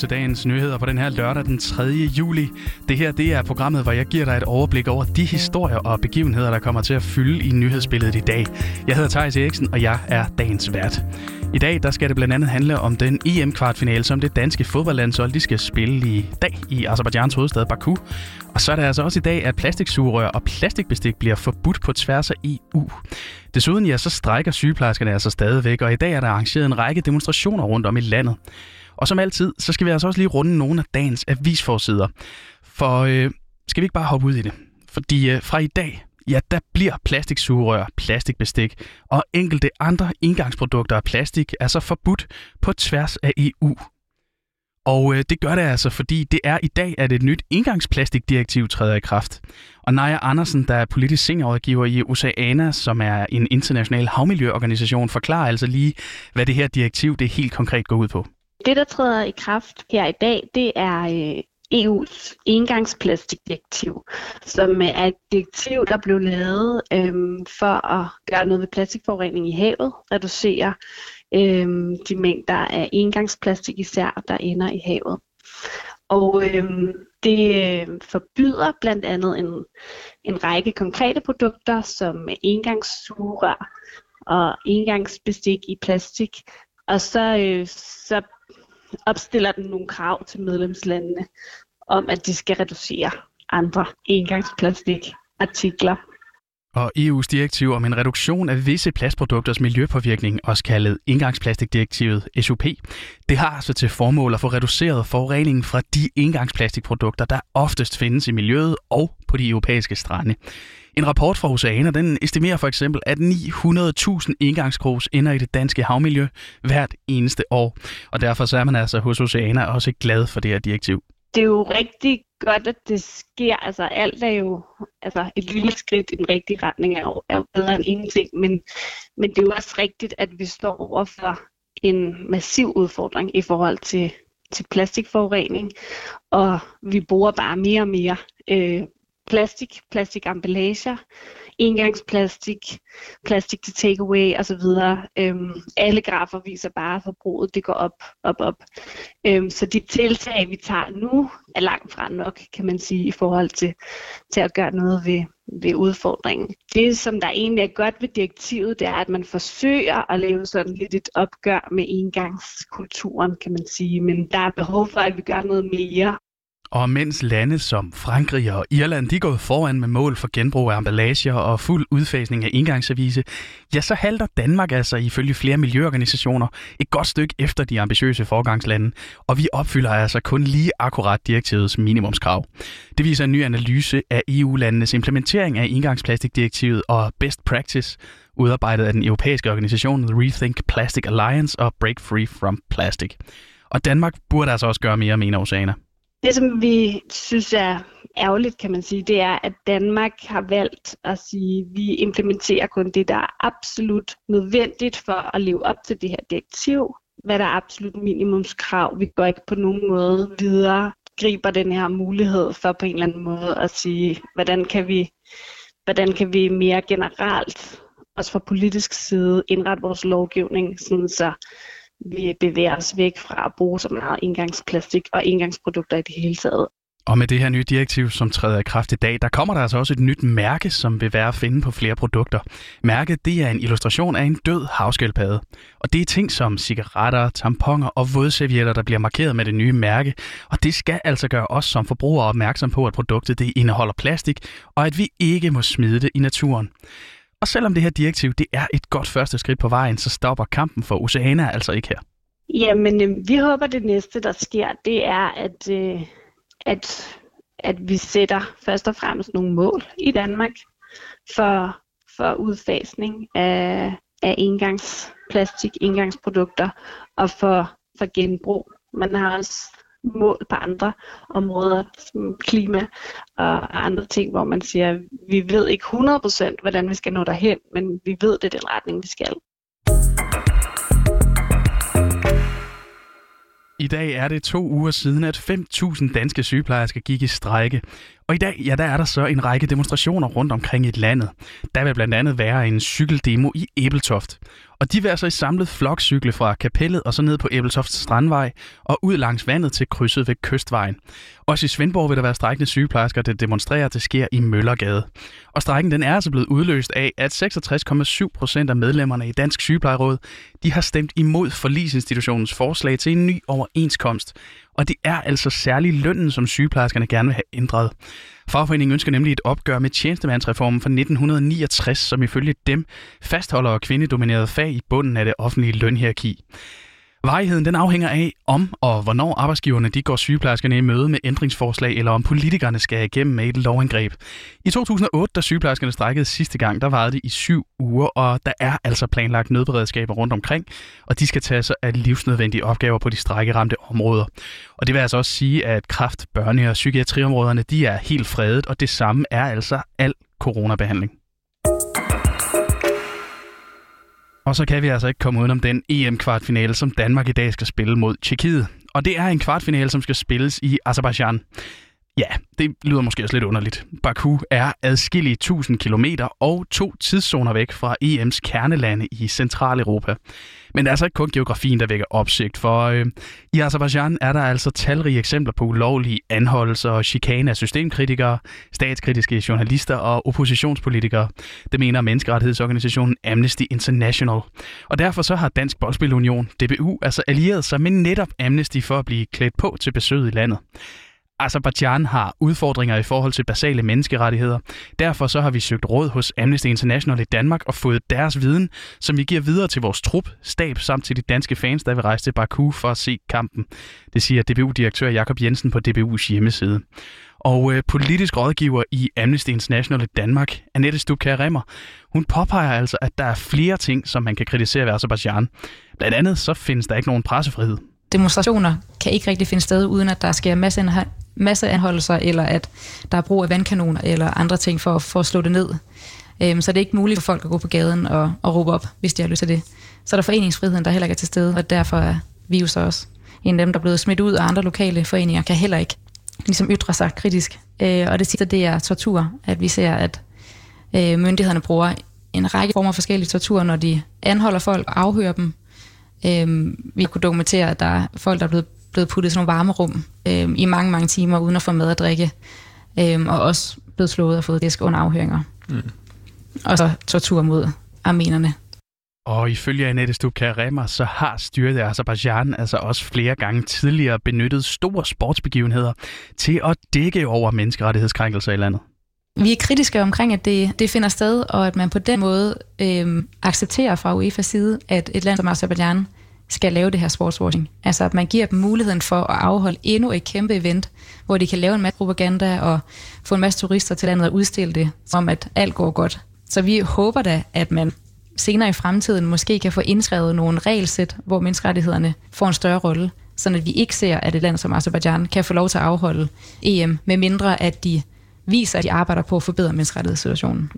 til dagens nyheder på den her lørdag den 3. juli. Det her det er programmet, hvor jeg giver dig et overblik over de historier og begivenheder, der kommer til at fylde i nyhedsbilledet i dag. Jeg hedder Thijs Eriksen, og jeg er dagens vært. I dag der skal det blandt andet handle om den EM-kvartfinale, som det danske fodboldlandshold de skal spille i dag i Azerbaijans hovedstad Baku. Og så er det altså også i dag, at plastiksugerør og plastikbestik bliver forbudt på tværs af EU. Desuden ja, så strækker sygeplejerskerne altså stadigvæk, og i dag er der arrangeret en række demonstrationer rundt om i landet. Og som altid, så skal vi altså også lige runde nogle af dagens avisforsider. For øh, skal vi ikke bare hoppe ud i det? Fordi øh, fra i dag, ja, der bliver plastiksugerør, plastikbestik og enkelte andre indgangsprodukter af plastik altså forbudt på tværs af EU. Og øh, det gør det altså, fordi det er i dag, at et nyt indgangsplastikdirektiv træder i kraft. Og Naja Andersen, der er politisk seniorrådgiver i Oceana, som er en international havmiljøorganisation, forklarer altså lige, hvad det her direktiv det helt konkret går ud på. Det, der træder i kraft her i dag, det er øh, EU's engangsplastikdirektiv, som øh, er et direktiv, der blev lavet øhm, for at gøre noget ved plastikforurening i havet, reducere øhm, de mængder af engangsplastik især, der ender i havet. Og øhm, det øh, forbyder blandt andet en, en række konkrete produkter, som engangssugerør og engangsbestik i plastik. Og så, øh, så opstiller den nogle krav til medlemslandene om, at de skal reducere andre engangsplastikartikler. Og EU's direktiv om en reduktion af visse plastprodukters miljøpåvirkning, også kaldet engangsplastikdirektivet SUP, det har altså til formål at få reduceret forureningen fra de engangsplastikprodukter, der oftest findes i miljøet og på de europæiske strande. En rapport fra Oceaner, den estimerer for eksempel, at 900.000 engangskrus ender i det danske havmiljø hvert eneste år. Og derfor så er man altså hos Oceaner også glad for det her direktiv. Det er jo rigtig godt, at det sker. Altså alt er jo altså, et lille skridt i den rigtige retning, er jo, er jo bedre end ingenting. Men, men det er jo også rigtigt, at vi står over for en massiv udfordring i forhold til, til plastikforurening. Og vi bruger bare mere og mere øh, plastik, plastikamballager, engangsplastik, plastik til takeaway osv. Øhm, alle grafer viser bare, at forbruget det går op, op, op. Øhm, så de tiltag, vi tager nu, er langt fra nok, kan man sige, i forhold til, til at gøre noget ved, ved udfordringen. Det, som der egentlig er godt ved direktivet, det er, at man forsøger at lave sådan lidt et opgør med engangskulturen, kan man sige. Men der er behov for, at vi gør noget mere, og mens lande som Frankrig og Irland de er gået foran med mål for genbrug af emballager og fuld udfasning af engangsservice, ja, så halter Danmark altså ifølge flere miljøorganisationer et godt stykke efter de ambitiøse forgangslande, og vi opfylder altså kun lige akkurat direktivets minimumskrav. Det viser en ny analyse af EU-landenes implementering af indgangsplastikdirektivet og best practice, udarbejdet af den europæiske organisation The Rethink Plastic Alliance og Break Free from Plastic. Og Danmark burde altså også gøre mere, mener Oceana. Det, som vi synes er ærgerligt, kan man sige, det er, at Danmark har valgt at sige, at vi implementerer kun det, der er absolut nødvendigt for at leve op til det her direktiv. Hvad der er absolut minimumskrav. Vi går ikke på nogen måde videre, griber den her mulighed for på en eller anden måde at sige, hvordan kan vi, hvordan kan vi mere generelt, også fra politisk side, indrette vores lovgivning, sådan så vi bevæger os væk fra at bruge så meget engangsplastik og engangsprodukter i det hele taget. Og med det her nye direktiv, som træder i kraft i dag, der kommer der altså også et nyt mærke, som vil være at finde på flere produkter. Mærket det er en illustration af en død havskildpadde. Og det er ting som cigaretter, tamponer og vådservietter, der bliver markeret med det nye mærke. Og det skal altså gøre os som forbrugere opmærksom på, at produktet det indeholder plastik, og at vi ikke må smide det i naturen. Og selvom det her direktiv det er et godt første skridt på vejen, så stopper kampen for Oceana altså ikke her. Jamen, øh, vi håber, det næste, der sker, det er, at, øh, at, at vi sætter først og fremmest nogle mål i Danmark for, for udfasning af, af engangsplastik, engangsprodukter og for, for genbrug. Man har også mål på andre områder, som klima og andre ting, hvor man siger, vi ved ikke 100% hvordan vi skal nå derhen, men vi ved, det er den retning, vi skal. I dag er det to uger siden, at 5.000 danske sygeplejersker gik i strejke. Og i dag, ja, der er der så en række demonstrationer rundt omkring i landet. Der vil blandt andet være en cykeldemo i Æbeltoft. Og de vil altså i samlet flokcykle fra kapellet og så ned på Æbeltoft Strandvej og ud langs vandet til krydset ved Kystvejen. Også i Svendborg vil der være strækkende sygeplejersker, der demonstrerer, at det sker i Møllergade. Og strækken den er altså blevet udløst af, at 66,7 procent af medlemmerne i Dansk Sygeplejeråd de har stemt imod forlisinstitutionens forslag til en ny overenskomst. Og det er altså særlig lønnen, som sygeplejerskerne gerne vil have ændret. Fagforeningen ønsker nemlig et opgør med tjenestemandsreformen fra 1969, som ifølge dem fastholder kvindedominerede fag i bunden af det offentlige lønhierarki. Varigheden den afhænger af, om og hvornår arbejdsgiverne de går sygeplejerskerne i møde med ændringsforslag, eller om politikerne skal igennem med et lovangreb. I 2008, da sygeplejerskerne strækkede sidste gang, der varede det i syv uger, og der er altså planlagt nødberedskaber rundt omkring, og de skal tage sig af livsnødvendige opgaver på de strækkeramte områder. Og det vil altså også sige, at kraft, børne- og psykiatriområderne de er helt fredet, og det samme er altså al coronabehandling. Og så kan vi altså ikke komme udenom den EM-kvartfinale, som Danmark i dag skal spille mod Tjekkiet. Og det er en kvartfinale, som skal spilles i Azerbaijan. Ja, det lyder måske også lidt underligt. Baku er adskillige tusind kilometer og to tidszoner væk fra EM's kernelande i Centraleuropa. Men det er altså ikke kun geografien, der vækker opsigt, for øh, i Azerbaijan er der altså talrige eksempler på ulovlige anholdelser og chikane af systemkritikere, statskritiske journalister og oppositionspolitikere. Det mener menneskerettighedsorganisationen Amnesty International. Og derfor så har Dansk Boldspilunion, DBU, altså allieret sig med netop Amnesty for at blive klædt på til besøget i landet. Azerbaijan har udfordringer i forhold til basale menneskerettigheder. Derfor så har vi søgt råd hos Amnesty International i Danmark og fået deres viden, som vi giver videre til vores trup, stab samt til de danske fans, der vil rejse til Baku for at se kampen. Det siger DBU-direktør Jakob Jensen på DBU's hjemmeside. Og øh, politisk rådgiver i Amnesty International i Danmark, Annette Stubkær Remmer, hun påpeger altså, at der er flere ting, som man kan kritisere ved Azerbaijan. Blandt andet så findes der ikke nogen pressefrihed. Demonstrationer kan ikke rigtig finde sted, uden at der sker masse masse anholdelser, eller at der er brug af vandkanoner eller andre ting for, for at slå det ned. Øhm, så det er ikke muligt for folk at gå på gaden og, og råbe op, hvis de har lyst til det. Så er der foreningsfriheden, der heller ikke er til stede, og derfor er vi jo så også en af dem, der er blevet smidt ud, og andre lokale foreninger kan heller ikke ligesom ytre sig kritisk. Øh, og det sidste, det er tortur, at vi ser, at øh, myndighederne bruger en række former for forskellige tortur, når de anholder folk og afhører dem. Øh, vi kunne dokumentere, at der er folk, der er blevet blevet puttet i sådan nogle varmerum øh, i mange, mange timer, uden at få mad og drikke. Øh, og også blevet slået og fået disk under afhøringer. Mm. Og så tortur mod armenerne. Og ifølge Annette Stubkær Remmer, så har styret af Azerbaijan altså også flere gange tidligere benyttet store sportsbegivenheder til at dække over menneskerettighedskrænkelser i landet. Vi er kritiske omkring, at det, det finder sted, og at man på den måde øh, accepterer fra UEFA's side, at et land som Azerbaijan skal lave det her sportswashing. Altså at man giver dem muligheden for at afholde endnu et kæmpe event, hvor de kan lave en masse propaganda og få en masse turister til landet og udstille det, som at alt går godt. Så vi håber da, at man senere i fremtiden måske kan få indskrevet nogle regelsæt, hvor menneskerettighederne får en større rolle, så at vi ikke ser, at et land som Azerbaijan kan få lov til at afholde EM, med mindre at de viser, at de arbejder på at forbedre menneskerettighedssituationen.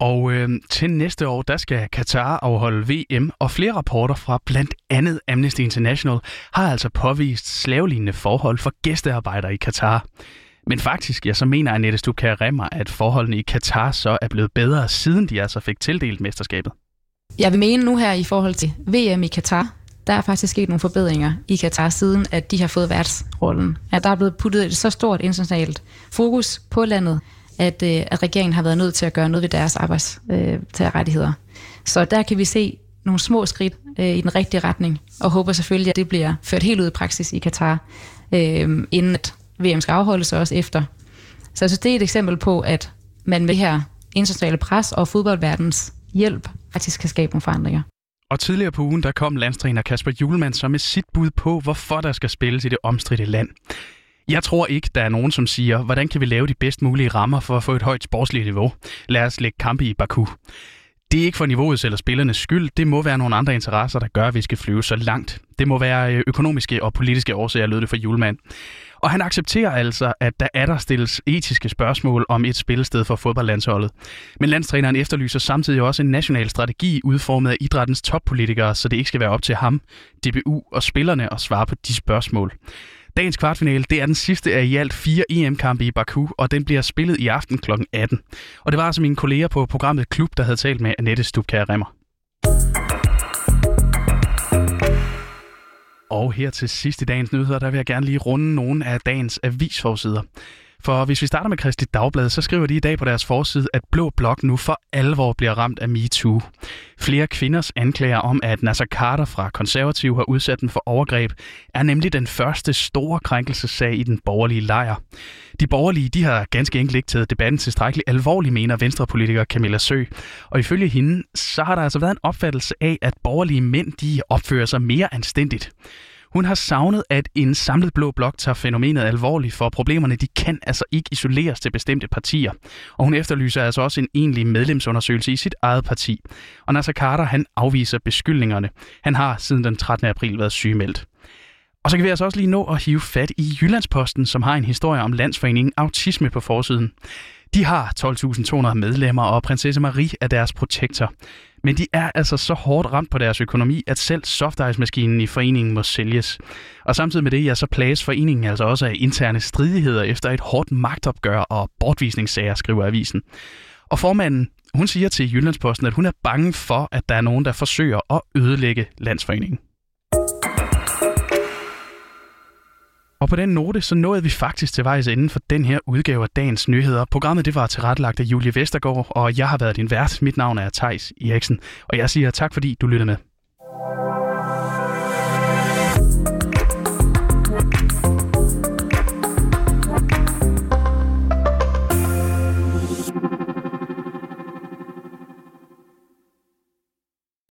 Og øh, til næste år, der skal Katar afholde VM, og flere rapporter fra blandt andet Amnesty International har altså påvist slavelignende forhold for gæstearbejdere i Katar. Men faktisk, ja, så mener Annette Stubkær Remmer, at forholdene i Katar så er blevet bedre, siden de altså fik tildelt mesterskabet. Jeg vil mene nu her i forhold til VM i Katar, der er faktisk sket nogle forbedringer i Katar, siden at de har fået værtsrollen. At der er blevet puttet et så stort internationalt fokus på landet, at, øh, at regeringen har været nødt til at gøre noget ved deres arbejdstagerrettigheder. Øh, så der kan vi se nogle små skridt øh, i den rigtige retning, og håber selvfølgelig, at det bliver ført helt ud i praksis i Katar, øh, inden at VM skal afholdes, og også efter. Så jeg synes, det er et eksempel på, at man med det her internationale pres og fodboldverdens hjælp faktisk kan skabe nogle forandringer. Og tidligere på ugen, der kom landstræner Kasper Julemand så med sit bud på, hvorfor der skal spilles i det omstridte land. Jeg tror ikke, der er nogen, som siger, hvordan kan vi lave de bedst mulige rammer for at få et højt sportsligt niveau? Lad os lægge kampe i Baku. Det er ikke for niveauets eller spillernes skyld. Det må være nogle andre interesser, der gør, at vi skal flyve så langt. Det må være øh, økonomiske og politiske årsager, lød det for Julemand. Og han accepterer altså, at der er der stilles etiske spørgsmål om et spillested for fodboldlandsholdet. Men landstræneren efterlyser samtidig også en national strategi udformet af idrættens toppolitikere, så det ikke skal være op til ham, DBU og spillerne at svare på de spørgsmål. Dagens kvartfinale det er den sidste af i alt fire EM-kampe i Baku, og den bliver spillet i aften kl. 18. Og det var altså mine kolleger på programmet Klub, der havde talt med Annette Stubkær Remmer. Og her til sidst i dagens nyheder, der vil jeg gerne lige runde nogle af dagens avisforsider. For hvis vi starter med Kristi Dagblad, så skriver de i dag på deres forside, at Blå Blok nu for alvor bliver ramt af MeToo. Flere kvinders anklager om, at Nasser Carter fra Konservativ har udsat dem for overgreb, er nemlig den første store krænkelsessag i den borgerlige lejr. De borgerlige de har ganske enkelt ikke taget debatten tilstrækkeligt alvorligt, mener venstrepolitiker Camilla Sø. Og ifølge hende, så har der altså været en opfattelse af, at borgerlige mænd de opfører sig mere anstændigt. Hun har savnet, at en samlet blå blok tager fænomenet alvorligt, for problemerne de kan altså ikke isoleres til bestemte partier. Og hun efterlyser altså også en egentlig medlemsundersøgelse i sit eget parti. Og Nasser Carter han afviser beskyldningerne. Han har siden den 13. april været sygemeldt. Og så kan vi altså også lige nå at hive fat i Jyllandsposten, som har en historie om Landsforeningen Autisme på forsiden. De har 12.200 medlemmer, og prinsesse Marie er deres protektor. Men de er altså så hårdt ramt på deres økonomi, at selv softice-maskinen i foreningen må sælges. Og samtidig med det, ja, så plages foreningen altså også af interne stridigheder efter et hårdt magtopgør og bortvisningssager, skriver avisen. Og formanden, hun siger til Jyllandsposten, at hun er bange for, at der er nogen, der forsøger at ødelægge landsforeningen. Og på den note, så nåede vi faktisk til vejs ende for den her udgave af dagens nyheder. Programmet det var tilrettelagt af Julie Vestergaard, og jeg har været din vært. Mit navn er Tejs Eriksen, og jeg siger tak, fordi du lyttede med.